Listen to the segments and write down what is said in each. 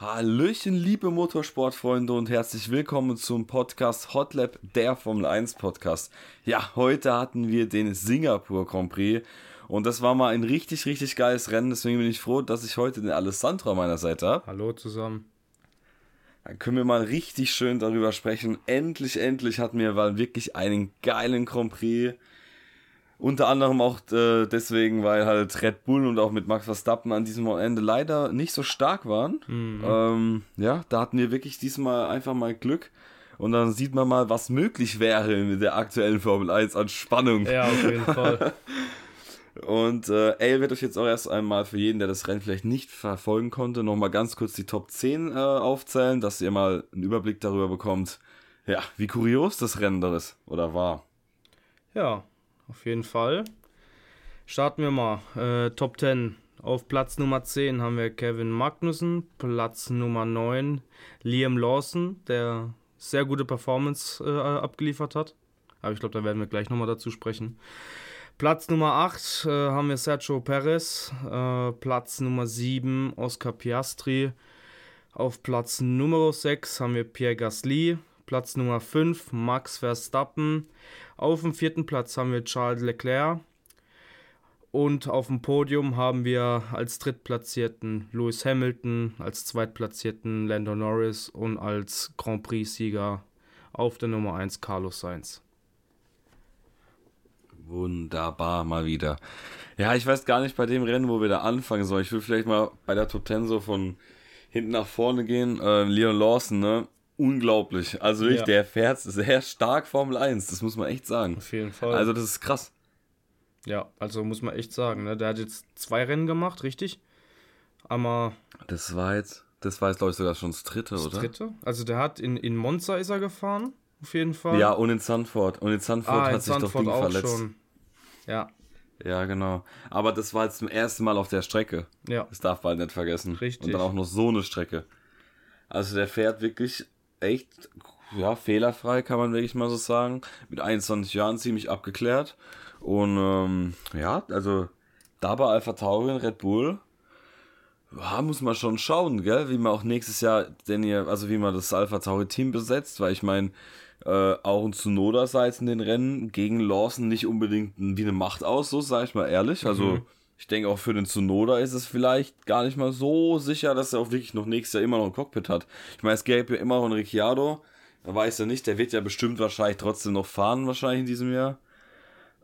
Hallöchen, liebe Motorsportfreunde und herzlich willkommen zum Podcast Hotlap, der Formel 1 Podcast. Ja, heute hatten wir den Singapur Grand Prix und das war mal ein richtig, richtig geiles Rennen. Deswegen bin ich froh, dass ich heute den Alessandro an meiner Seite habe. Hallo zusammen. Dann können wir mal richtig schön darüber sprechen. Endlich, endlich hatten wir mal wirklich einen geilen Grand Prix. Unter anderem auch äh, deswegen, weil halt Red Bull und auch mit Max Verstappen an diesem Wochenende leider nicht so stark waren. Mhm. Ähm, ja, da hatten wir wirklich diesmal einfach mal Glück. Und dann sieht man mal, was möglich wäre mit der aktuellen Formel 1 an Spannung. Ja, auf jeden Fall. Und äh, Ale wird euch jetzt auch erst einmal für jeden, der das Rennen vielleicht nicht verfolgen konnte, nochmal ganz kurz die Top 10 äh, aufzählen, dass ihr mal einen Überblick darüber bekommt, ja, wie kurios das Rennen da ist oder war. Ja, auf jeden Fall. Starten wir mal. Äh, Top 10. Auf Platz Nummer 10 haben wir Kevin Magnussen. Platz Nummer 9 Liam Lawson, der sehr gute Performance äh, abgeliefert hat. Aber ich glaube, da werden wir gleich nochmal dazu sprechen. Platz Nummer 8 äh, haben wir Sergio Perez. Äh, Platz Nummer 7 Oscar Piastri. Auf Platz Nummer 6 haben wir Pierre Gasly. Platz Nummer 5 Max Verstappen. Auf dem vierten Platz haben wir Charles Leclerc. Und auf dem Podium haben wir als Drittplatzierten Lewis Hamilton, als Zweitplatzierten Lando Norris und als Grand Prix-Sieger auf der Nummer 1 Carlos Sainz. Wunderbar, mal wieder. Ja, ich weiß gar nicht bei dem Rennen, wo wir da anfangen sollen. Ich will vielleicht mal bei der Top 10 so von hinten nach vorne gehen. Äh, Leon Lawson, ne? Unglaublich. Also wirklich, ja. der fährt sehr stark Formel 1, das muss man echt sagen. Auf jeden Fall. Also das ist krass. Ja, also muss man echt sagen, ne? Der hat jetzt zwei Rennen gemacht, richtig? Aber. Das war jetzt, das war jetzt, glaube ich, sogar schon das dritte, das oder? Das dritte? Also der hat in, in Monza ist er gefahren, auf jeden Fall. Ja, und in Sanford. Und in Sanford ah, hat in sich Sanford doch Ding auch verletzt. Schon. Ja. Ja, genau. Aber das war jetzt zum ersten Mal auf der Strecke. Ja. Das darf man halt nicht vergessen. Richtig. Und dann auch noch so eine Strecke. Also der fährt wirklich echt ja, fehlerfrei, kann man wirklich mal so sagen. Mit 21 Jahren ziemlich abgeklärt. Und ähm, ja, also da bei Alpha Tauri Red Bull, ja, muss man schon schauen, gell, wie man auch nächstes Jahr, denn ihr, also wie man das Alpha Tauri Team besetzt, weil ich meine, äh, auch ein Tsunoda sah jetzt in den Rennen gegen Lawson nicht unbedingt wie eine Macht aus, so sage ich mal ehrlich. Also mhm. Ich denke auch für den Tsunoda ist es vielleicht gar nicht mal so sicher, dass er auch wirklich noch nächstes Jahr immer noch ein Cockpit hat. Ich meine, es gäbe ja immer noch einen Ricciardo. Er weiß ja nicht, der wird ja bestimmt wahrscheinlich trotzdem noch fahren, wahrscheinlich in diesem Jahr.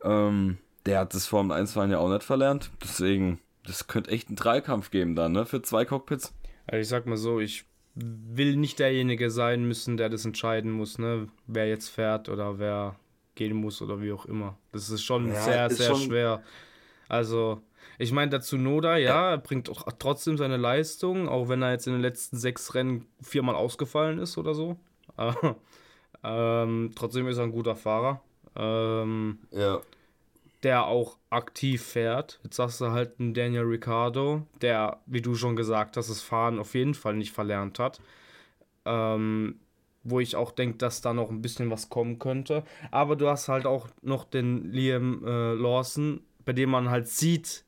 Ähm, der hat das Formel 1 fahren ja auch nicht verlernt. Deswegen, das könnte echt einen Dreikampf geben dann, ne? Für zwei Cockpits. Also ich sag mal so, ich will nicht derjenige sein müssen, der das entscheiden muss, ne? Wer jetzt fährt oder wer gehen muss oder wie auch immer. Das ist schon ja, sehr, ist sehr schon schwer. Also, ich meine, der Tsunoda, ja, er bringt auch trotzdem seine Leistung, auch wenn er jetzt in den letzten sechs Rennen viermal ausgefallen ist oder so. ähm, trotzdem ist er ein guter Fahrer. Ähm, ja. Der auch aktiv fährt. Jetzt sagst du halt einen Daniel Ricciardo, der, wie du schon gesagt hast, das Fahren auf jeden Fall nicht verlernt hat. Ähm, wo ich auch denke, dass da noch ein bisschen was kommen könnte. Aber du hast halt auch noch den Liam äh, Lawson, bei dem man halt sieht,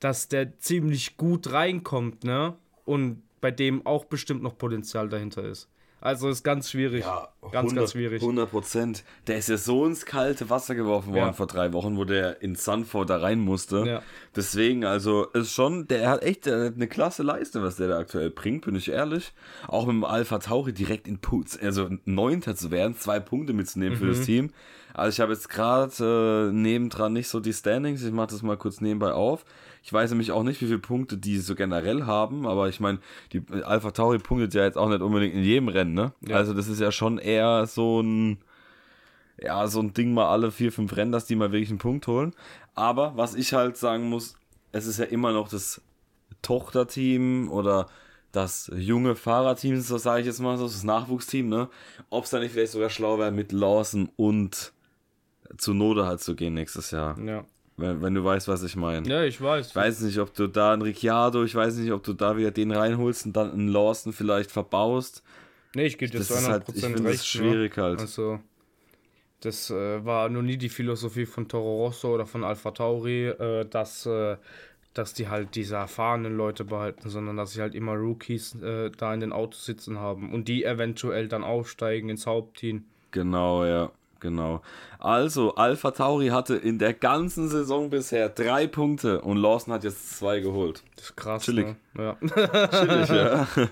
dass der ziemlich gut reinkommt, ne? Und bei dem auch bestimmt noch Potenzial dahinter ist. Also ist ganz schwierig. Ja, 100, ganz, ganz schwierig. 100 Prozent. Der ist ja so ins kalte Wasser geworfen worden ja. vor drei Wochen, wo der in Sunford da rein musste. Ja. Deswegen, also, ist schon, der hat echt eine klasse Leistung, was der da aktuell bringt, bin ich ehrlich. Auch mit dem Alpha Tauri direkt in Putz, also Neunter zu werden, zwei Punkte mitzunehmen mhm. für das mhm. Team. Also ich habe jetzt gerade äh, nebendran nicht so die Standings, ich mache das mal kurz nebenbei auf. Ich weiß nämlich auch nicht, wie viele Punkte die so generell haben, aber ich meine, die Alpha Tauri punktet ja jetzt auch nicht unbedingt in jedem Rennen, ne? Ja. Also das ist ja schon eher so ein, ja, so ein Ding mal alle vier, fünf Rennen, dass die mal wirklich einen Punkt holen. Aber was ich halt sagen muss, es ist ja immer noch das Tochterteam oder das junge Fahrerteam, so sage ich jetzt mal so, das Nachwuchsteam, ne? Ob es da nicht vielleicht sogar schlau wäre, mit Lawson und zu Node halt zu gehen nächstes Jahr. Ja. Wenn, wenn du weißt, was ich meine. Ja, ich weiß. Ich weiß nicht, ob du da einen Ricciardo, ich weiß nicht, ob du da wieder den reinholst und dann einen Lawson vielleicht verbaust. Nee, ich gebe dir zu 100% halt, ich recht. Das ist schwierig ne? halt. Also, das äh, war noch nie die Philosophie von Toro Rosso oder von Alpha Tauri, äh, dass äh, dass die halt diese erfahrenen Leute behalten, sondern dass sie halt immer Rookies äh, da in den Autos sitzen haben und die eventuell dann aufsteigen ins Hauptteam. Genau, ja. Genau. Also, Alpha Tauri hatte in der ganzen Saison bisher drei Punkte und Lawson hat jetzt zwei geholt. Das ist krass. Chillig. Ne? Ja. Chillig, ja.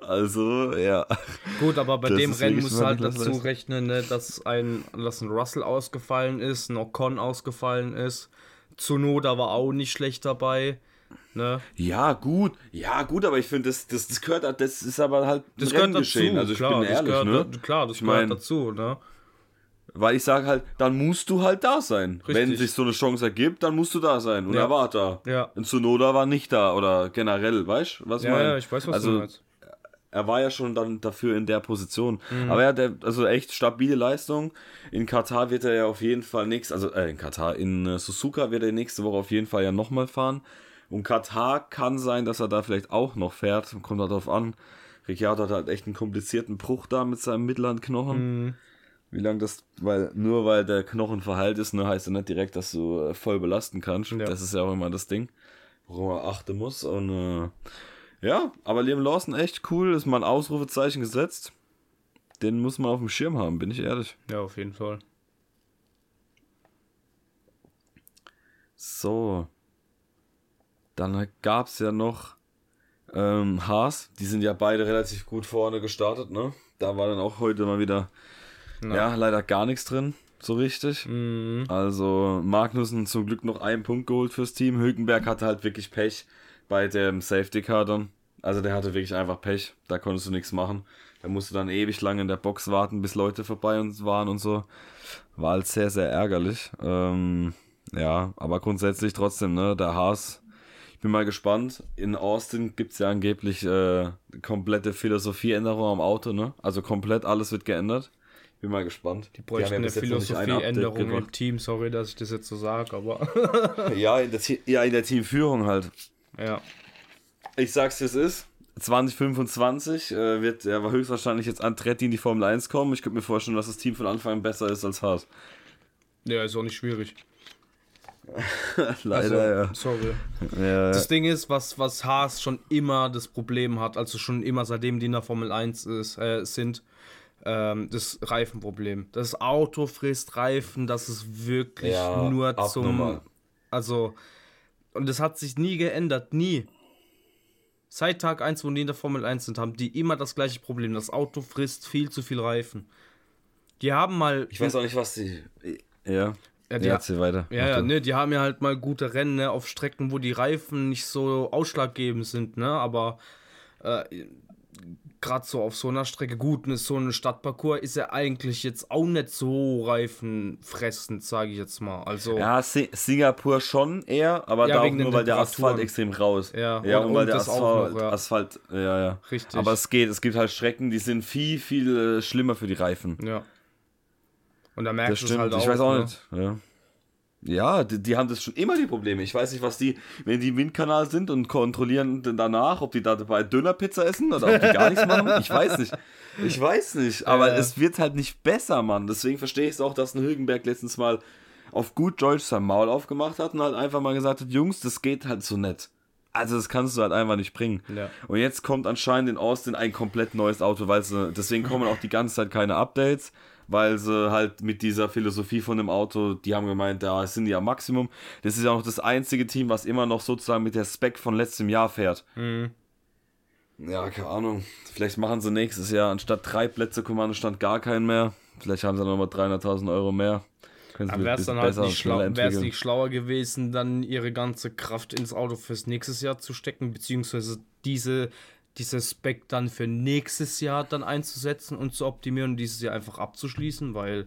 Also, ja. Gut, aber bei das dem Rennen musst du halt dazu rechnen, ne, dass, ein, dass ein Russell ausgefallen ist, ein Ocon ausgefallen ist. Zunoda war auch nicht schlecht dabei. Ne? Ja, gut, ja, gut, aber ich finde, das, das, das gehört, das ist aber halt das gehört dazu, Also ich klar, bin ehrlich, gehört, ne? Klar, das ich gehört mein, dazu, ne? Weil ich sage halt, dann musst du halt da sein. Richtig. Wenn sich so eine Chance ergibt, dann musst du da sein. Und ja. er war da. Ja. Und Zunoda war nicht da oder generell, weißt du, was ja, mein? Ja, ich weiß, was also, du meinst er war ja schon dann dafür in der Position. Mhm. Aber er hat also echt stabile Leistung. In Katar wird er ja auf jeden Fall nichts, also äh, in Katar, in äh, Suzuka wird er nächste Woche auf jeden Fall ja nochmal fahren. Und Katar kann sein, dass er da vielleicht auch noch fährt. Kommt halt darauf an. Ricciardo hat halt echt einen komplizierten Bruch da mit seinem Mittellandknochen. Mhm. Wie lange das, weil nur weil der Knochen verheilt ist, ne, heißt ja nicht direkt, dass du äh, voll belasten kannst. Ja. Das ist ja auch immer das Ding, worum man achten muss. Und äh, ja, aber Liam Lawson echt cool, ist mal ein Ausrufezeichen gesetzt. Den muss man auf dem Schirm haben, bin ich ehrlich. Ja, auf jeden Fall. So. Dann gab es ja noch ähm, Haas. Die sind ja beide relativ gut vorne gestartet, ne? Da war dann auch heute mal wieder, Na. ja, leider gar nichts drin, so richtig. Mhm. Also Magnussen zum Glück noch einen Punkt geholt fürs Team. Hülkenberg hatte halt wirklich Pech bei dem Safety Car dann. Also der hatte wirklich einfach Pech, da konntest du nichts machen. Da musst du dann ewig lang in der Box warten, bis Leute vorbei und waren und so. War halt sehr, sehr ärgerlich. Ähm, ja, aber grundsätzlich trotzdem, ne, der Haas, ich bin mal gespannt. In Austin gibt es ja angeblich äh, komplette Philosophieänderung am Auto, ne? Also komplett alles wird geändert. Ich bin mal gespannt. Die bräuchten eine Philosophieänderung im Team, sorry, dass ich das jetzt so sage, aber. ja, in der, ja, in der Teamführung halt. Ja. Ich sag's, wie es ist. 2025 äh, wird ja höchstwahrscheinlich jetzt Andretti in die Formel 1 kommen. Ich könnte mir vorstellen, dass das Team von Anfang an besser ist als Haas. Ja, ist auch nicht schwierig. Leider, also, ja. Sorry. Ja. Das Ding ist, was, was Haas schon immer das Problem hat, also schon immer seitdem die in der Formel 1 ist, äh, sind, ähm, das Reifenproblem. Das Auto frisst Reifen, das ist wirklich ja, nur zum. Also, und das hat sich nie geändert, nie. Seit Tag 1, wo die in der Formel 1 sind, haben die immer das gleiche Problem. Das Auto frisst viel zu viel Reifen. Die haben mal. Ich weiß auch nicht, was die. Ja. Ja, die, ja, weiter. Ja, ja, ne, die haben ja halt mal gute Rennen ne, auf Strecken, wo die Reifen nicht so ausschlaggebend sind, ne, aber äh, gerade so auf so einer Strecke, gut, ne, so ein Stadtparcours ist ja eigentlich jetzt auch nicht so reifenfressend, sage ich jetzt mal. Also, ja, Singapur schon eher, aber ja, da auch nur, weil der Asphalt extrem raus. Ja, ja und, und weil der Asphalt, noch, ja. Asphalt, ja, ja. Richtig. Aber es geht, es gibt halt Strecken, die sind viel, viel äh, schlimmer für die Reifen. Ja. Und da merkst du es halt auch. Ich weiß auch ne? nicht, ja. Ja, die, die, haben das schon immer die Probleme. Ich weiß nicht, was die, wenn die im Windkanal sind und kontrollieren danach, ob die da dabei Dönerpizza essen oder ob die gar nichts machen. Ich weiß nicht. Ich weiß nicht. Aber äh. es wird halt nicht besser, Mann. Deswegen verstehe ich es auch, dass ein Hülkenberg letztens mal auf gut Deutsch sein Maul aufgemacht hat und halt einfach mal gesagt hat, Jungs, das geht halt so nett. Also das kannst du halt einfach nicht bringen. Ja. Und jetzt kommt anscheinend in Austin ein komplett neues Auto, weil sie, deswegen kommen auch die ganze Zeit keine Updates weil sie halt mit dieser Philosophie von dem Auto, die haben gemeint, da sind die am Maximum. Das ist ja auch das einzige Team, was immer noch sozusagen mit der Spec von letztem Jahr fährt. Mhm. Ja, keine Ahnung. Vielleicht machen sie nächstes Jahr anstatt drei Plätze Kommandostand gar keinen mehr. Vielleicht haben sie dann nochmal 300.000 Euro mehr. Aber wäre es dann halt nicht, schlau nicht schlauer gewesen, dann ihre ganze Kraft ins Auto fürs nächstes Jahr zu stecken, beziehungsweise diese dieses Spec dann für nächstes Jahr dann einzusetzen und zu optimieren und dieses Jahr einfach abzuschließen, weil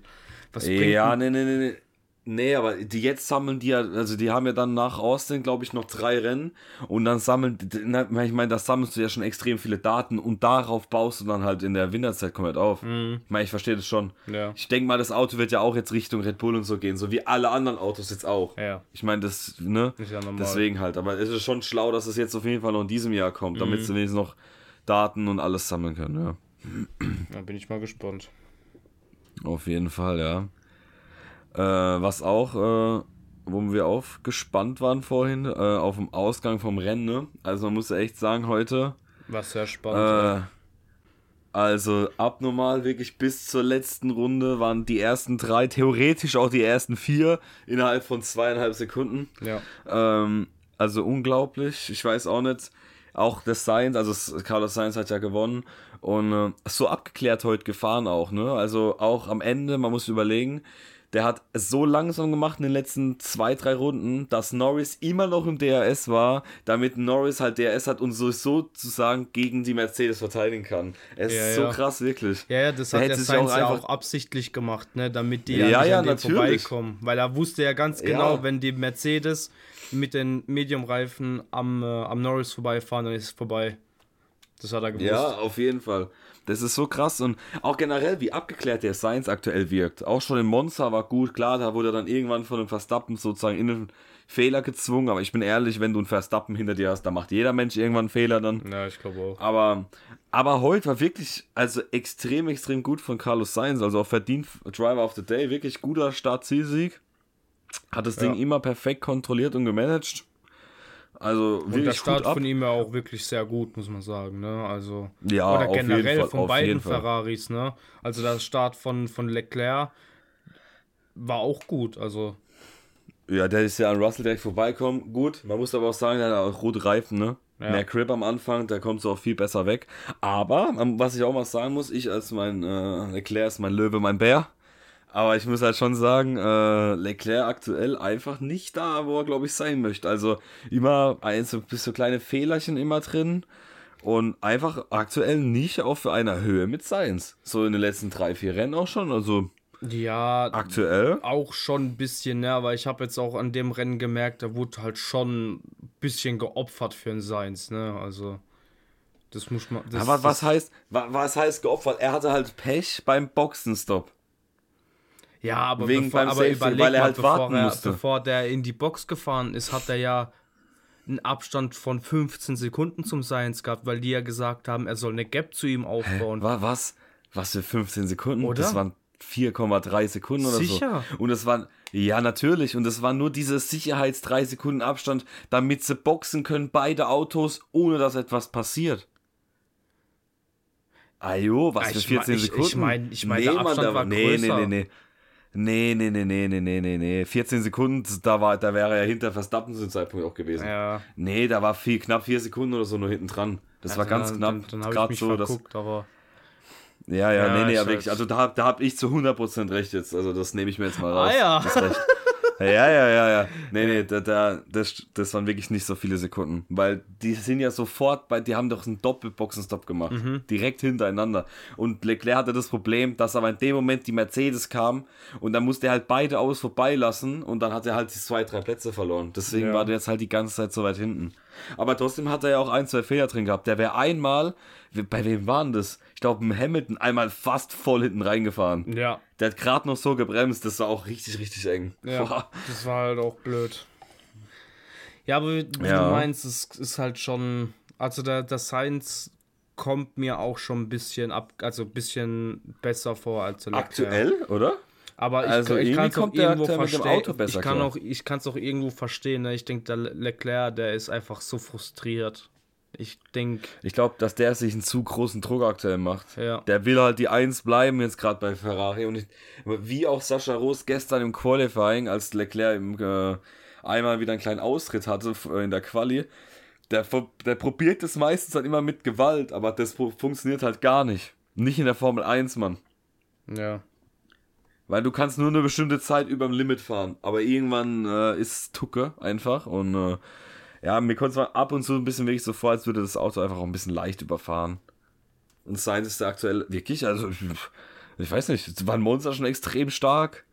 was bringt Ja, nee, nee, nee, nee. Aber die jetzt sammeln die ja, also die haben ja dann nach Austin, glaube ich, noch drei Rennen und dann sammeln, ich meine, da sammelst du ja schon extrem viele Daten und darauf baust du dann halt in der Winterzeit komplett auf. Mhm. Ich meine, ich verstehe das schon. Ja. Ich denke mal, das Auto wird ja auch jetzt Richtung Red Bull und so gehen, so wie alle anderen Autos jetzt auch. Ja. Ich meine, das, ne? Ist ja normal. Deswegen halt, aber es ist schon schlau, dass es jetzt auf jeden Fall noch in diesem Jahr kommt, damit mhm. sie wenigstens noch Daten und alles sammeln können, ja. Da bin ich mal gespannt. Auf jeden Fall, ja. Äh, was auch äh, wo wir aufgespannt waren vorhin, äh, auf dem Ausgang vom Rennen. Ne? Also man muss echt sagen, heute. Was sehr spannend. Äh, also abnormal, wirklich bis zur letzten Runde waren die ersten drei, theoretisch auch die ersten vier innerhalb von zweieinhalb Sekunden. Ja. Ähm, also unglaublich. Ich weiß auch nicht. Auch das Sainz, also Carlos Sainz hat ja gewonnen und äh, so abgeklärt heute gefahren auch, ne? Also auch am Ende, man muss überlegen, der hat es so langsam gemacht in den letzten zwei, drei Runden, dass Norris immer noch im DRS war, damit Norris halt DRS hat und so sozusagen gegen die Mercedes verteidigen kann. Es ja, ist so krass, wirklich. Ja, ja das hat der Sainz ja auch absichtlich gemacht, ne, damit die ja, ja nicht ja, an dem vorbeikommen. Weil er wusste ja ganz genau, wenn die Mercedes mit den Medium-Reifen am, äh, am Norris vorbeifahren, dann ist es vorbei. Das hat er gewusst. Ja, auf jeden Fall. Das ist so krass und auch generell, wie abgeklärt der Science aktuell wirkt. Auch schon in Monza war gut, klar, da wurde er dann irgendwann von einem Verstappen sozusagen in einen Fehler gezwungen, aber ich bin ehrlich, wenn du einen Verstappen hinter dir hast, da macht jeder Mensch irgendwann einen Fehler dann. Ja, ich glaube auch. Aber, aber heute war wirklich, also extrem, extrem gut von Carlos Sainz, also auch verdient Driver of the Day, wirklich guter Start-Zielsieg. Hat das ja. Ding immer perfekt kontrolliert und gemanagt. Also und der Start von ihm ja auch wirklich sehr gut, muss man sagen. Ne? Also ja, oder generell von beiden Ferraris. Ne? Also der Start von, von Leclerc war auch gut. Also ja, der ist ja an Russell direkt vorbeikommen. Gut, man muss aber auch sagen, der hat auch rote Reifen, ne? Ja. Mehr Grip am Anfang, da kommt so auch viel besser weg. Aber, was ich auch mal sagen muss, ich als mein äh, Leclerc ist mein Löwe, mein Bär. Aber ich muss halt schon sagen, äh, Leclerc aktuell einfach nicht da, wo er, glaube ich, sein möchte. Also immer ein so, bis so kleine Fehlerchen immer drin. Und einfach aktuell nicht auf einer Höhe mit Science. So in den letzten drei, vier Rennen auch schon. Also ja, aktuell. Auch schon ein bisschen, ne? Aber ich habe jetzt auch an dem Rennen gemerkt, da wurde halt schon ein bisschen geopfert für den Science, ne? Also. Das muss man. Das, Aber was heißt, was heißt geopfert? Er hatte halt Pech beim Boxenstopp. Ja, aber, Wegen bevor, aber Safety, überleg weil er halt bevor warten er, musste. Bevor der in die Box gefahren ist, hat er ja einen Abstand von 15 Sekunden zum Science gehabt, weil die ja gesagt haben, er soll eine Gap zu ihm aufbauen. Hä? Was? Was für 15 Sekunden? Oder? Das waren 4,3 Sekunden oder Sicher? so. Und es waren, ja, natürlich. Und es war nur diese Sicherheits 3 Sekunden Abstand, damit sie boxen können, beide Autos, ohne dass etwas passiert. Ajo, was für 14 ich, Sekunden? Ich meine, ich mein, nee, der Abstand Mann, war nee, größer. Nee, nee, nee. Nee, nee, nee, nee, nee, nee, nee, nee. 14 Sekunden, da, war, da wäre er hinter Verstappen zu dem Zeitpunkt auch gewesen. Ja. Nee, da war viel, knapp 4 Sekunden oder so nur hinten dran. Das ja, war ganz knapp. Dann, ich mich so, verguckt, aber... Ja, ja, ja nee, nee, ja, wirklich. Also da, da habe ich zu 100% recht jetzt. Also das nehme ich mir jetzt mal raus. Ah ja. Das recht. Ja, ja, ja, ja. Nee, nee, da, da, das, das waren wirklich nicht so viele Sekunden. Weil die sind ja sofort bei, die haben doch einen Doppelboxenstopp gemacht. Mhm. Direkt hintereinander. Und Leclerc hatte das Problem, dass aber in dem Moment die Mercedes kam und dann musste er halt beide aus vorbeilassen und dann hat er halt die zwei, drei Plätze verloren. Deswegen ja. war der jetzt halt die ganze Zeit so weit hinten. Aber trotzdem hat er ja auch ein, zwei Fehler drin gehabt. Der wäre einmal, bei wem waren das? Ich glaube, im Hamilton einmal fast voll hinten reingefahren. Ja. Der hat gerade noch so gebremst, das war auch richtig, richtig eng. Ja, Boah. das war halt auch blöd. Ja, aber wie ja. du meinst, es ist halt schon, also der, der Science kommt mir auch schon ein bisschen ab, also ein bisschen besser vor als der Aktuell, oder? Aber ich, also ich kann es auch irgendwo verstehen. Ich kann auch, ich kann es auch irgendwo verstehen. Ne? Ich denke, der Leclerc, der ist einfach so frustriert. Ich denke. Ich glaube, dass der sich einen zu großen Druck aktuell macht. Ja. Der will halt die Eins bleiben jetzt gerade bei Ferrari. Und ich, wie auch Sascha Roos gestern im Qualifying, als Leclerc im, äh, einmal wieder einen kleinen Austritt hatte in der Quali, der, der probiert das meistens halt immer mit Gewalt, aber das funktioniert halt gar nicht. Nicht in der Formel 1, Mann. Ja. Weil du kannst nur eine bestimmte Zeit über dem Limit fahren. Aber irgendwann äh, ist Tucke einfach. Und äh, ja, mir kommt es ab und zu ein bisschen wirklich so vor, als würde das Auto einfach auch ein bisschen leicht überfahren. Und Sainz ist da aktuell wirklich, also ich, weiß nicht, war ein Monster schon extrem stark.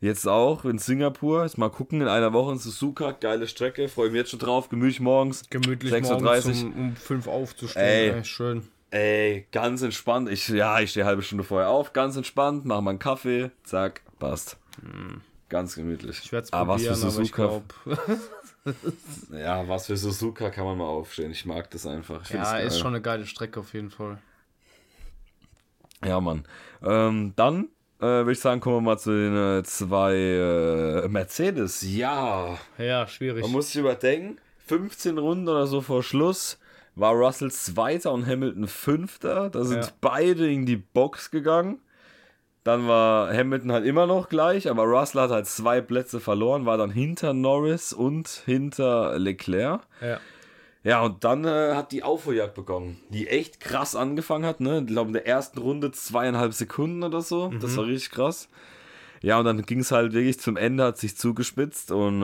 Jetzt auch in Singapur. Jetzt mal gucken, in einer Woche in Suzuka. Geile Strecke. Freue mich jetzt schon drauf. Gemütlich morgens. Gemütlich 6.30 morgens um, um 5 aufzustehen. Ey, ey, schön. Ey, ganz entspannt. Ich, ja, ich stehe eine halbe Stunde vorher auf, ganz entspannt, mache mal einen Kaffee, zack, passt. Hm. Ganz gemütlich. Ich werde es probieren, was für Suzuka, Ja, was für Suzuka kann man mal aufstehen. Ich mag das einfach. Ich ja, ist schon eine geile Strecke auf jeden Fall. Ja, Mann. Ähm, dann äh, würde ich sagen, kommen wir mal zu den äh, zwei äh, Mercedes. Ja. Ja, schwierig. Man muss sich überdenken, 15 Runden oder so vor Schluss war Russell Zweiter und Hamilton Fünfter. Da sind ja. beide in die Box gegangen. Dann war Hamilton halt immer noch gleich, aber Russell hat halt zwei Plätze verloren, war dann hinter Norris und hinter Leclerc. Ja. Ja, und dann äh, hat die Aufholjagd begonnen, die echt krass angefangen hat, ne? Ich glaube, in der ersten Runde zweieinhalb Sekunden oder so. Mhm. Das war richtig krass. Ja, und dann ging es halt wirklich zum Ende, hat sich zugespitzt und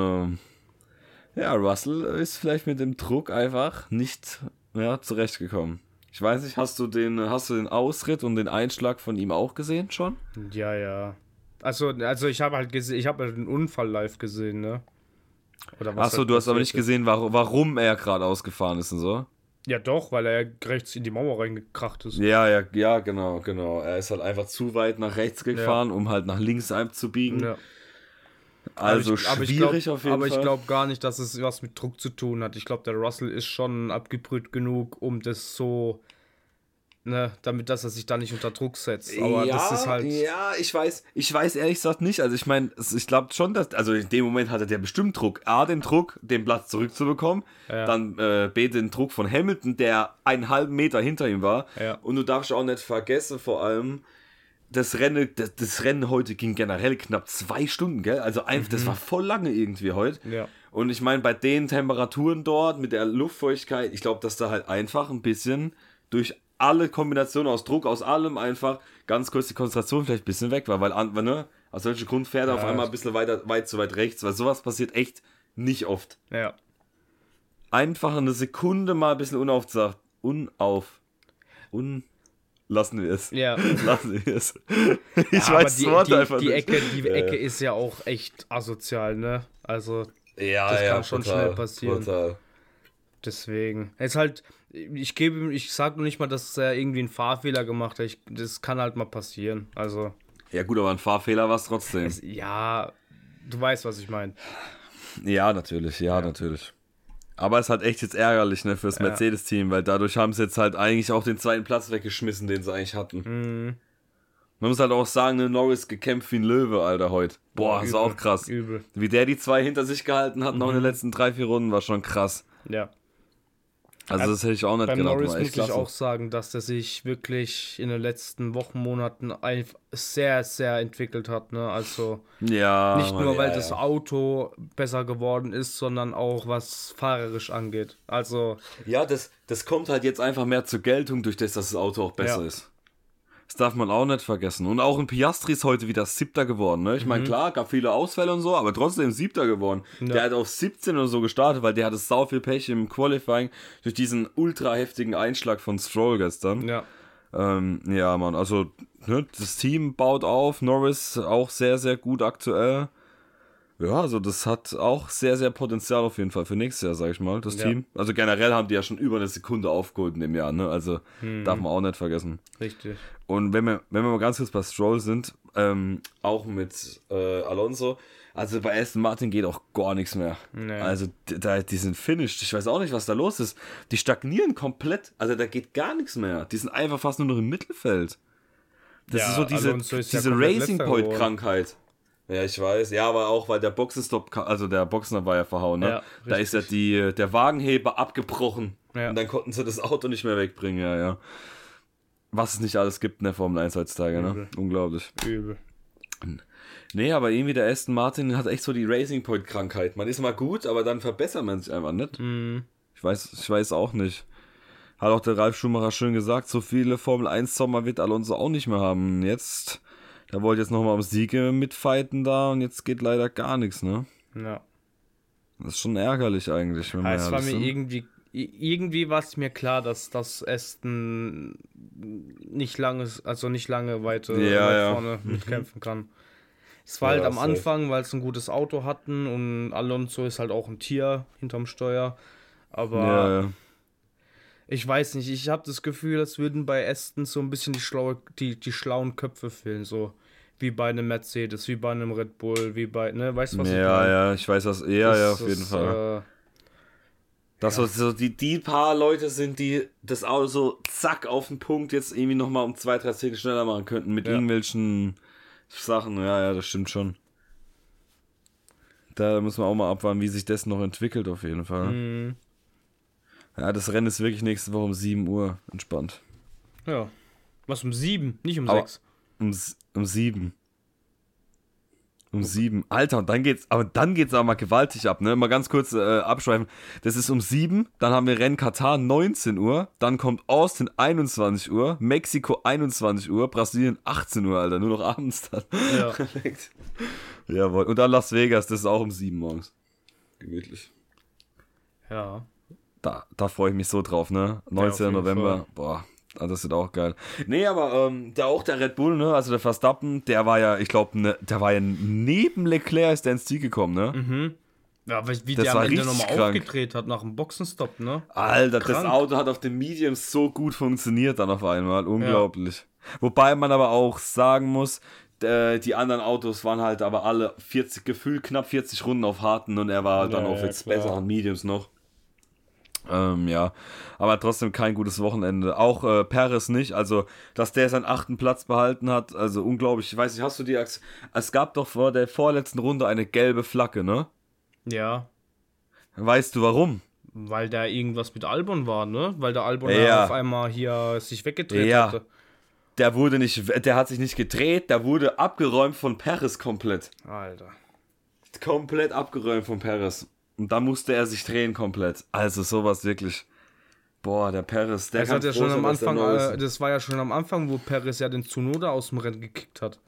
äh, ja, Russell ist vielleicht mit dem Druck einfach nicht ja, zurechtgekommen. Ich weiß nicht, hast du den, hast du den Ausritt und den Einschlag von ihm auch gesehen schon? Ja, ja. Also, also ich habe halt gesehen, ich habe halt den Unfall live gesehen, ne? Achso, halt du hast aber nicht gesehen, warum, warum er gerade ausgefahren ist und so. Ja, doch, weil er rechts in die Mauer reingekracht ist. Ja, ja, ja, genau, genau. Er ist halt einfach zu weit nach rechts gefahren, ja. um halt nach links einzubiegen. Ja. Also ich, schwierig glaub, auf jeden aber Fall. Aber ich glaube gar nicht, dass es was mit Druck zu tun hat. Ich glaube, der Russell ist schon abgebrüht genug, um das so ne, damit dass er sich da nicht unter Druck setzt. Aber ja, das ist halt. Ja, ich weiß, ich weiß ehrlich gesagt nicht. Also ich meine, ich glaube schon, dass, also in dem Moment hatte der bestimmt Druck. A, den Druck, den Platz zurückzubekommen. Ja. Dann äh, B, den Druck von Hamilton, der einen halben Meter hinter ihm war. Ja. Und du darfst auch nicht vergessen, vor allem, das Rennen, das, das, Rennen heute ging generell knapp zwei Stunden, gell? Also einfach, mhm. das war voll lange irgendwie heute. Ja. Und ich meine, bei den Temperaturen dort, mit der Luftfeuchtigkeit, ich glaube, dass da halt einfach ein bisschen durch alle Kombinationen aus Druck, aus allem einfach ganz kurz die Konzentration vielleicht ein bisschen weg war, weil, ne, aus welchem Grund fährt er ja, auf einmal ein bisschen weiter, weit zu weit rechts, weil sowas passiert echt nicht oft. Ja. Einfach eine Sekunde mal ein bisschen unaufgesagt, unauf, un, lassen wir es. Ja. Lassen wir es. ich ja, weiß die, das Wort die, einfach die nicht. Ecke, die. Ecke ist ja auch echt asozial, ne? Also, ja, das ja, kann schon total, schnell passieren. Total. Deswegen. Es ist halt, ich gebe, ich sage nur nicht mal, dass er irgendwie einen Fahrfehler gemacht hat. Ich, das kann halt mal passieren. Also. Ja, gut, aber ein Fahrfehler war es trotzdem. Es, ja, du weißt, was ich meine. Ja, natürlich, ja, ja, natürlich. Aber es ist halt echt jetzt ärgerlich, ne, fürs ja. Mercedes-Team, weil dadurch haben sie jetzt halt eigentlich auch den zweiten Platz weggeschmissen, den sie eigentlich hatten. Mhm. Man muss halt auch sagen, ne, Norris gekämpft wie ein Löwe, Alter, heute. Boah, ist auch krass. Übel. Wie der die zwei hinter sich gehalten hat, mhm. noch in den letzten drei, vier Runden, war schon krass. Ja. Also das hätte ich auch nicht Beim gedacht. Norris muss ich auch sagen, dass der sich wirklich in den letzten Wochen, Monaten sehr, sehr entwickelt hat. Ne? Also ja, nicht nur, ja, weil ja. das Auto besser geworden ist, sondern auch was fahrerisch angeht. Also ja, das, das kommt halt jetzt einfach mehr zur Geltung, durch das, dass das Auto auch besser ist. Das darf man auch nicht vergessen. Und auch ein Piastri ist heute wieder Siebter geworden. Ne? Ich meine, mhm. klar, gab viele Ausfälle und so, aber trotzdem Siebter geworden. Ja. Der hat auf 17 oder so gestartet, weil der hatte sau viel Pech im Qualifying durch diesen ultra heftigen Einschlag von Stroll gestern. Ja. Ähm, ja, Mann, also ne, das Team baut auf. Norris auch sehr, sehr gut aktuell. Ja, also das hat auch sehr, sehr Potenzial auf jeden Fall für nächstes Jahr, sag ich mal, das ja. Team. Also generell haben die ja schon über eine Sekunde aufgeholt in dem Jahr, ne? Also hm. darf man auch nicht vergessen. Richtig. Und wenn wir, wenn wir mal ganz kurz bei Stroll sind, ähm, auch mit äh, Alonso, also bei Aston Martin geht auch gar nichts mehr. Nee. Also da, die sind finished. Ich weiß auch nicht, was da los ist. Die stagnieren komplett. Also da geht gar nichts mehr. Die sind einfach fast nur noch im Mittelfeld. Das ja, ist so diese, diese ja Racing Point Krankheit. Ja, ich weiß. Ja, aber auch, weil der Boxenstopp, also der Boxener war ja verhauen, ne? Ja, da ist ja die, der Wagenheber abgebrochen. Ja. Und dann konnten sie das Auto nicht mehr wegbringen, ja, ja. Was es nicht alles gibt in der Formel 1 heutzutage, ne? Unglaublich. Übel. Nee, aber irgendwie der Aston Martin hat echt so die Racing Point Krankheit. Man ist mal gut, aber dann verbessert man sich einfach nicht. Mhm. Ich weiß, ich weiß auch nicht. Hat auch der Ralf Schumacher schön gesagt, so viele Formel 1 Sommer wird Alonso auch nicht mehr haben. Jetzt der wollte jetzt nochmal um Siege mitfighten da und jetzt geht leider gar nichts, ne? Ja. Das ist schon ärgerlich eigentlich, wenn man ja, Es war mir sind. irgendwie, irgendwie war es mir klar, dass das Aston nicht lange, also nicht lange weiter ja, ja. vorne mitkämpfen kann. Es war halt am Anfang, weil es ein gutes Auto hatten und Alonso ist halt auch ein Tier hinterm Steuer. Aber ich weiß nicht, ich habe das Gefühl, als würden bei Aston so ein bisschen die, schlaue, die, die schlauen Köpfe fehlen. So wie bei einem Mercedes, wie bei einem Red Bull, wie bei, ne, weißt du was ja, ich meine? Ja, ich weiß das, ja, das, ja, auf jeden Fall. Äh, dass ja. so die, die paar Leute sind, die das Auto so zack auf den Punkt jetzt irgendwie nochmal um zwei, drei Sekunden schneller machen könnten mit ja. irgendwelchen Sachen, ja, ja, das stimmt schon. Da muss man auch mal abwarten, wie sich das noch entwickelt, auf jeden Fall. Mhm. Ja, das Rennen ist wirklich nächste Woche um 7 Uhr. Entspannt. Ja. Was um 7, nicht um 6? Um, um 7. Um sieben. Alter, und dann geht's, aber dann geht's auch mal gewaltig ab, ne? Mal ganz kurz äh, abschweifen. Das ist um sieben, dann haben wir Rennen Katar 19 Uhr, dann kommt Austin 21 Uhr, Mexiko 21 Uhr, Brasilien 18 Uhr, Alter, nur noch abends dann. Ja. Jawohl. Und dann Las Vegas, das ist auch um sieben morgens. Gemütlich. Ja. Da, da freue ich mich so drauf, ne? 19. Ja, November. Fall. Boah, Ah, das wird auch geil. Nee, aber ähm, der auch der Red Bull, ne, also der Verstappen, der war ja, ich glaube, ne, der war ja neben Leclerc ist der ins Ziel gekommen, ne? Mhm. Ja, wie das der am Ende nochmal aufgedreht hat nach dem Boxenstopp, ne? Alter, krank. das Auto hat auf dem Medium so gut funktioniert dann auf einmal. Unglaublich. Ja. Wobei man aber auch sagen muss, die anderen Autos waren halt aber alle 40, gefühlt knapp 40 Runden auf harten und er war ja, dann auf ja, jetzt besseren Mediums noch. Ähm, ja, aber trotzdem kein gutes Wochenende. Auch äh, Paris nicht, also dass der seinen achten Platz behalten hat, also unglaublich. Ich weiß nicht, hast du die. Es gab doch vor der vorletzten Runde eine gelbe Flagge, ne? Ja. Weißt du warum? Weil da irgendwas mit Albon war, ne? Weil der Albon ja. auf einmal hier sich weggedreht ja. hatte. Der wurde nicht, der hat sich nicht gedreht, der wurde abgeräumt von Paris komplett. Alter. Komplett abgeräumt von Paris. Und dann musste er sich drehen komplett. Also sowas wirklich. Boah, der Paris, der das hat ja schon am Anfang, äh, das war ja schon am Anfang, wo Paris ja den Tsunoda aus dem Rennen gekickt hat.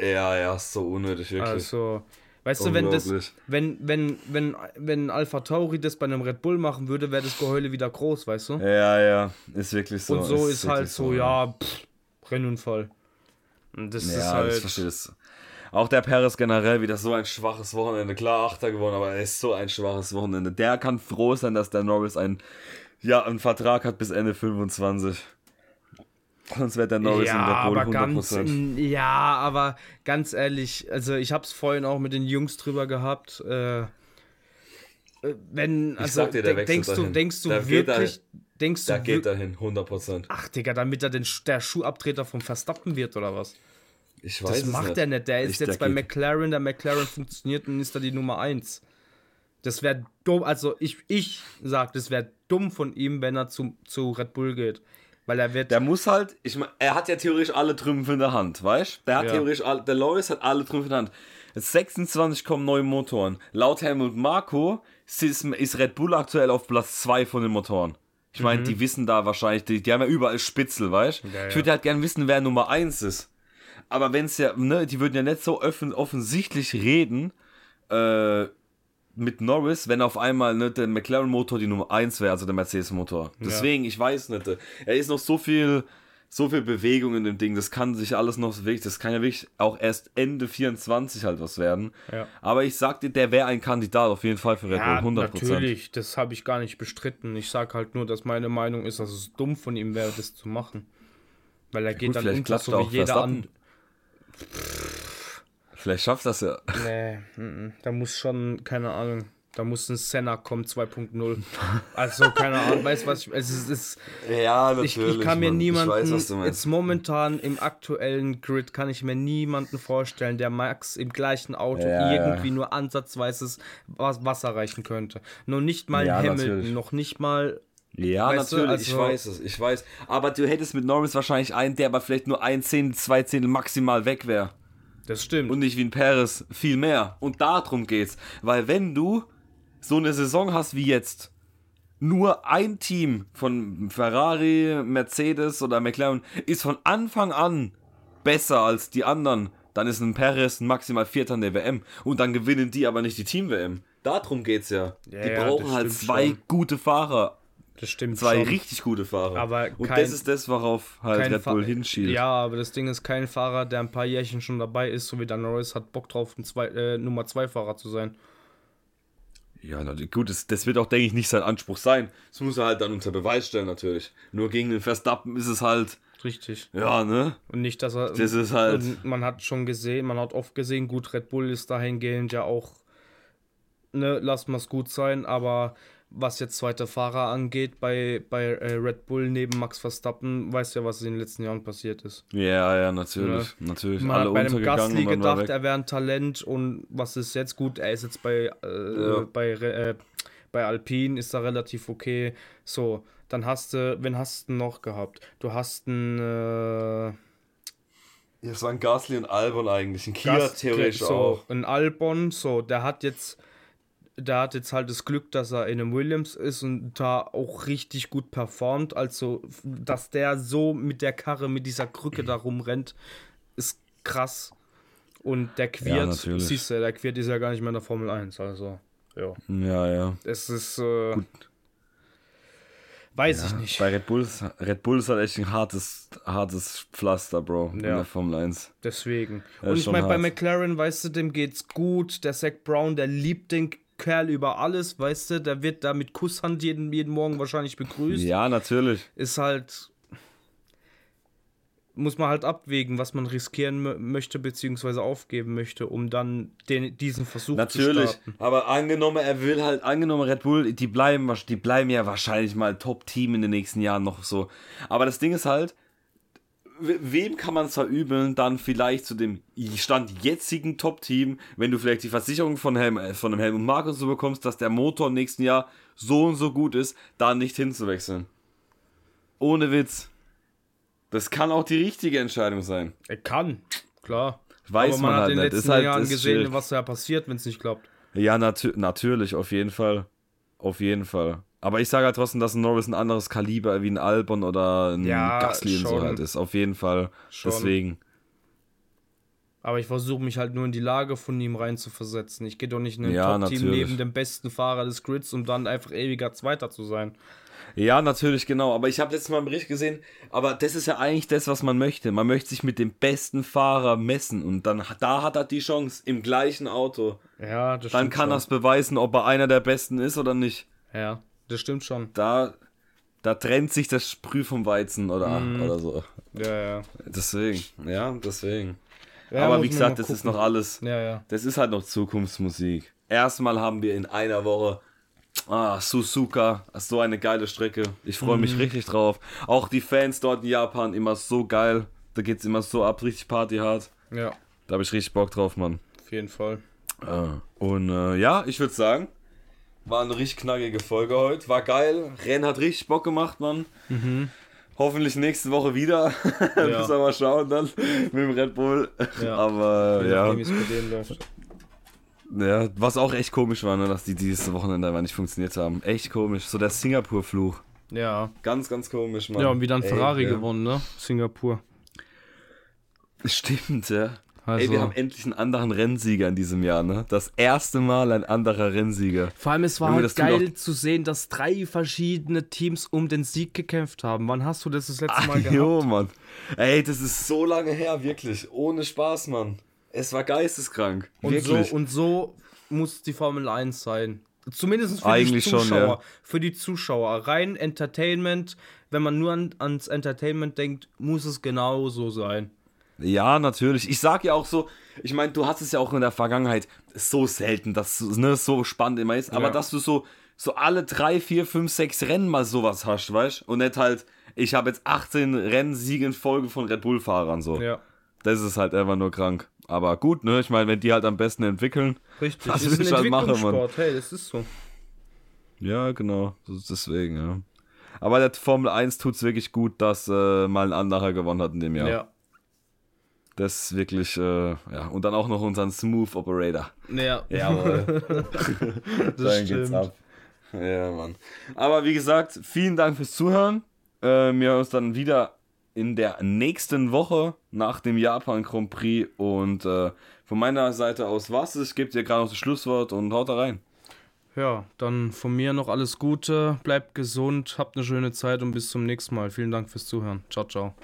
Ja, ja, so unnötig, wirklich. Also, weißt du, wenn das, wenn, wenn, wenn, wenn Alpha Tauri das bei einem Red Bull machen würde, wäre das Geheule wieder groß, weißt du? Ja, ja, ist wirklich so. Und so ist, ist halt so, ja, pff, Rennunfall. Und das ja, ist halt. Ich verstehe das. Auch der Perez generell wieder so ein schwaches Wochenende. Klar, Achter gewonnen, aber er ist so ein schwaches Wochenende. Der kann froh sein, dass der Norris ein, ja, einen Vertrag hat bis Ende 25. Sonst wäre der Norris ja, in der Pole 100%. Ganz, ja, aber ganz ehrlich, also ich habe es vorhin auch mit den Jungs drüber gehabt. Äh, äh wenn, also dir, denk, denkst, du, denkst du der wirklich, denkst du, der geht dahin, 100%. Ach, Digga, damit er den, der Schuhabtreter vom Verstappen wird oder was? Ich weiß das macht nicht. er nicht. Der ist ich, jetzt bei McLaren, der McLaren funktioniert und ist da die Nummer 1. Das wäre dumm, also ich, ich sag, das wäre dumm von ihm, wenn er zu, zu Red Bull geht. Weil er wird. Der muss halt, ich meine, er hat ja theoretisch alle Trümpfe in der Hand, weißt du? Der hat ja. theoretisch, alle, der Loris hat alle Trümpfe in der Hand. Jetzt 26 kommen neue Motoren. Laut Helmut Marco ist, ist Red Bull aktuell auf Platz 2 von den Motoren. Ich meine, mhm. die wissen da wahrscheinlich, die, die haben ja überall Spitzel, weißt du? Ja, ja. Ich würde halt gerne wissen, wer Nummer 1 ist aber wenn es ja, ne, die würden ja nicht so offen, offensichtlich reden äh, mit Norris, wenn auf einmal ne, der McLaren-Motor die Nummer 1 wäre, also der Mercedes-Motor. Deswegen, ja. ich weiß nicht, er ist noch so viel, so viel Bewegung in dem Ding, das kann sich alles noch wirklich, das kann ja wirklich auch erst Ende 24 halt was werden. Ja. Aber ich sag dir, der wäre ein Kandidat auf jeden Fall für Red Bull, ja, 100%. Natürlich, das habe ich gar nicht bestritten. Ich sag halt nur, dass meine Meinung ist, dass es dumm von ihm wäre, das zu machen. Weil er geht Gut, dann unter, so wie jeder andere. Vielleicht schafft das ja. Nee, m -m. da muss schon, keine Ahnung, da muss ein Senna kommen 2.0. Also, keine Ahnung, weißt du was? Ich, es ist, es, ja, natürlich. Ich, ich kann mir Mann. niemanden, weiß, jetzt momentan im aktuellen Grid, kann ich mir niemanden vorstellen, der Max im gleichen Auto ja, irgendwie ja. nur ansatzweise Wasser reichen könnte. Nur nicht mal ja, Hamilton, natürlich. noch nicht mal ja, weißt natürlich, also, ich weiß es, ich weiß. Aber du hättest mit Norris wahrscheinlich einen, der aber vielleicht nur ein Zehntel, zwei Zehntel maximal weg wäre. Das stimmt. Und nicht wie ein Paris viel mehr. Und darum geht's. Weil wenn du so eine Saison hast wie jetzt, nur ein Team von Ferrari, Mercedes oder McLaren ist von Anfang an besser als die anderen, dann ist ein Perez maximal Vierter in der WM. Und dann gewinnen die aber nicht die Team-WM. Darum geht's ja. ja die brauchen ja, halt zwei schon. gute Fahrer das stimmt Zwei schon. richtig gute Fahrer. Aber und kein, das ist das, worauf halt Red Bull hinschielt. Ja, aber das Ding ist, kein Fahrer, der ein paar Jährchen schon dabei ist, so wie Dan Norris, hat Bock drauf, ein zwei, äh, Nummer 2 Fahrer zu sein. Ja, gut, das, das wird auch, denke ich, nicht sein Anspruch sein. Das muss er halt dann unter Beweis stellen, natürlich. Nur gegen den Verstappen ist es halt. Richtig. Ja, ne? Und nicht, dass er. Das ist halt. man hat schon gesehen, man hat oft gesehen, gut, Red Bull ist dahingehend ja auch. Ne, lass mal es gut sein, aber was jetzt zweite Fahrer angeht, bei, bei äh, Red Bull neben Max Verstappen, weißt du ja, was in den letzten Jahren passiert ist. Ja, ja, natürlich. Ja. natürlich. Man Alle hat bei dem Gasly gedacht, er wäre ein Talent und was ist jetzt gut? Er ist jetzt bei, äh, ja. bei, äh, bei Alpine, ist er relativ okay. So, dann hast du, wen hast du noch gehabt? Du hast einen. Äh, ja, es waren Gasly und Albon eigentlich. Ein Kia Gas theoretisch so, auch. Ein Albon, so, der hat jetzt der hat jetzt halt das Glück, dass er in einem Williams ist und da auch richtig gut performt. Also, dass der so mit der Karre, mit dieser Krücke da rumrennt, ist krass. Und der Quiert, ja, siehst du, der Quiert ist ja gar nicht mehr in der Formel 1. Also, ja. Ja, ja. Es ist. Äh, gut. Weiß ja, ich nicht. Bei Red Bull, Red Bull ist halt echt ein hartes, hartes Pflaster, Bro, ja. in der Formel 1. Deswegen. Und ich meine, bei McLaren, weißt du, dem geht's gut. Der Zach Brown, der liebt den Kerl über alles, weißt du, der wird da mit Kusshand jeden, jeden Morgen wahrscheinlich begrüßt. Ja, natürlich. Ist halt. Muss man halt abwägen, was man riskieren möchte, beziehungsweise aufgeben möchte, um dann den, diesen Versuch natürlich, zu starten. Natürlich, aber angenommen, er will halt, angenommen, Red Bull, die bleiben, die bleiben ja wahrscheinlich mal Top-Team in den nächsten Jahren noch so. Aber das Ding ist halt, wem kann man es verübeln, dann vielleicht zu dem Stand jetzigen Top-Team, wenn du vielleicht die Versicherung von, Helm, äh, von dem Helmut Markus so bekommst, dass der Motor im nächsten Jahr so und so gut ist, da nicht hinzuwechseln. Ohne Witz. Das kann auch die richtige Entscheidung sein. Er kann, klar. Weiß Aber man, man hat halt in den letzten halt, Jahren gesehen, schwierig. was da passiert, wenn es nicht klappt. Ja, nat natürlich, auf jeden Fall. Auf jeden Fall. Aber ich sage halt trotzdem, dass ein Norris ein anderes Kaliber wie ein Albon oder ein ja, Gasly und so halt ist. Auf jeden Fall. Schon. Deswegen. Aber ich versuche mich halt nur in die Lage von ihm reinzuversetzen. Ich gehe doch nicht in ein ja, Top-Team neben dem besten Fahrer des Grids, um dann einfach ewiger Zweiter zu sein. Ja, natürlich, genau. Aber ich habe letztes Mal einen Bericht gesehen, aber das ist ja eigentlich das, was man möchte. Man möchte sich mit dem besten Fahrer messen und dann da hat er die Chance im gleichen Auto. Ja, das Dann kann er es beweisen, ob er einer der besten ist oder nicht. Ja. Das stimmt schon. Da, da trennt sich das Sprüh vom Weizen oder, mm. oder so. Ja, ja. Deswegen, ja, deswegen. Ja, Aber wie gesagt, das ist noch alles. Ja, ja. Das ist halt noch Zukunftsmusik. Erstmal haben wir in einer Woche ah, Suzuka, so eine geile Strecke. Ich freue mich mhm. richtig drauf. Auch die Fans dort in Japan immer so geil. Da geht es immer so ab, richtig partyhart. Ja. Da habe ich richtig Bock drauf, Mann. Auf jeden Fall. Ah. Und äh, ja, ich würde sagen, war eine richtig knackige Folge heute. War geil. Rennen hat richtig Bock gemacht, Mann. Mhm. Hoffentlich nächste Woche wieder. Ja. Müssen wir mal schauen dann mit dem Red Bull. Ja. Aber ja. Ja, was auch echt komisch war, ne, dass die dieses Wochenende einfach nicht funktioniert haben. Echt komisch. So der Singapur-Fluch. Ja. Ganz, ganz komisch, Mann. Ja, und wieder ein Ferrari Ey, gewonnen, ne? Singapur. Stimmt, ja. Also, Ey, wir haben endlich einen anderen Rennsieger in diesem Jahr, ne? Das erste Mal ein anderer Rennsieger. Vor allem, es war halt geil zu sehen, dass drei verschiedene Teams um den Sieg gekämpft haben. Wann hast du das das letzte Mal Ach, gehabt? Jo, Mann. Ey, das ist so lange her, wirklich. Ohne Spaß, Mann. Es war geisteskrank. Und wirklich. So, und so muss die Formel 1 sein. Zumindest für Eigentlich die Zuschauer. Schon, ja. Für die Zuschauer. Rein Entertainment. Wenn man nur an, ans Entertainment denkt, muss es genau so sein. Ja, natürlich. Ich sag ja auch so, ich meine, du hast es ja auch in der Vergangenheit so selten, dass es ne, so spannend immer ist, aber ja. dass du so, so alle drei, vier, fünf, sechs Rennen mal sowas hast, weißt Und nicht halt, ich habe jetzt 18 Rennsiege in Folge von Red Bull-Fahrern so. Ja. Das ist halt einfach nur krank. Aber gut, ne? Ich meine, wenn die halt am besten entwickeln, Richtig, was will ich halt machen, Mann? Hey, das ist so. Ja, genau. Deswegen, ja. Aber der Formel 1 tut es wirklich gut, dass äh, mal ein anderer gewonnen hat in dem Jahr. Ja, das ist wirklich, äh, ja, und dann auch noch unseren Smooth Operator. Ja. Jawohl. das dann stimmt. geht's ab. Ja, Mann. Aber wie gesagt, vielen Dank fürs Zuhören. Äh, wir hören uns dann wieder in der nächsten Woche nach dem Japan Grand Prix. Und äh, von meiner Seite aus war's es. Ich gebe dir gerade noch das Schlusswort und haut da rein. Ja, dann von mir noch alles Gute. Bleibt gesund, habt eine schöne Zeit und bis zum nächsten Mal. Vielen Dank fürs Zuhören. Ciao, ciao.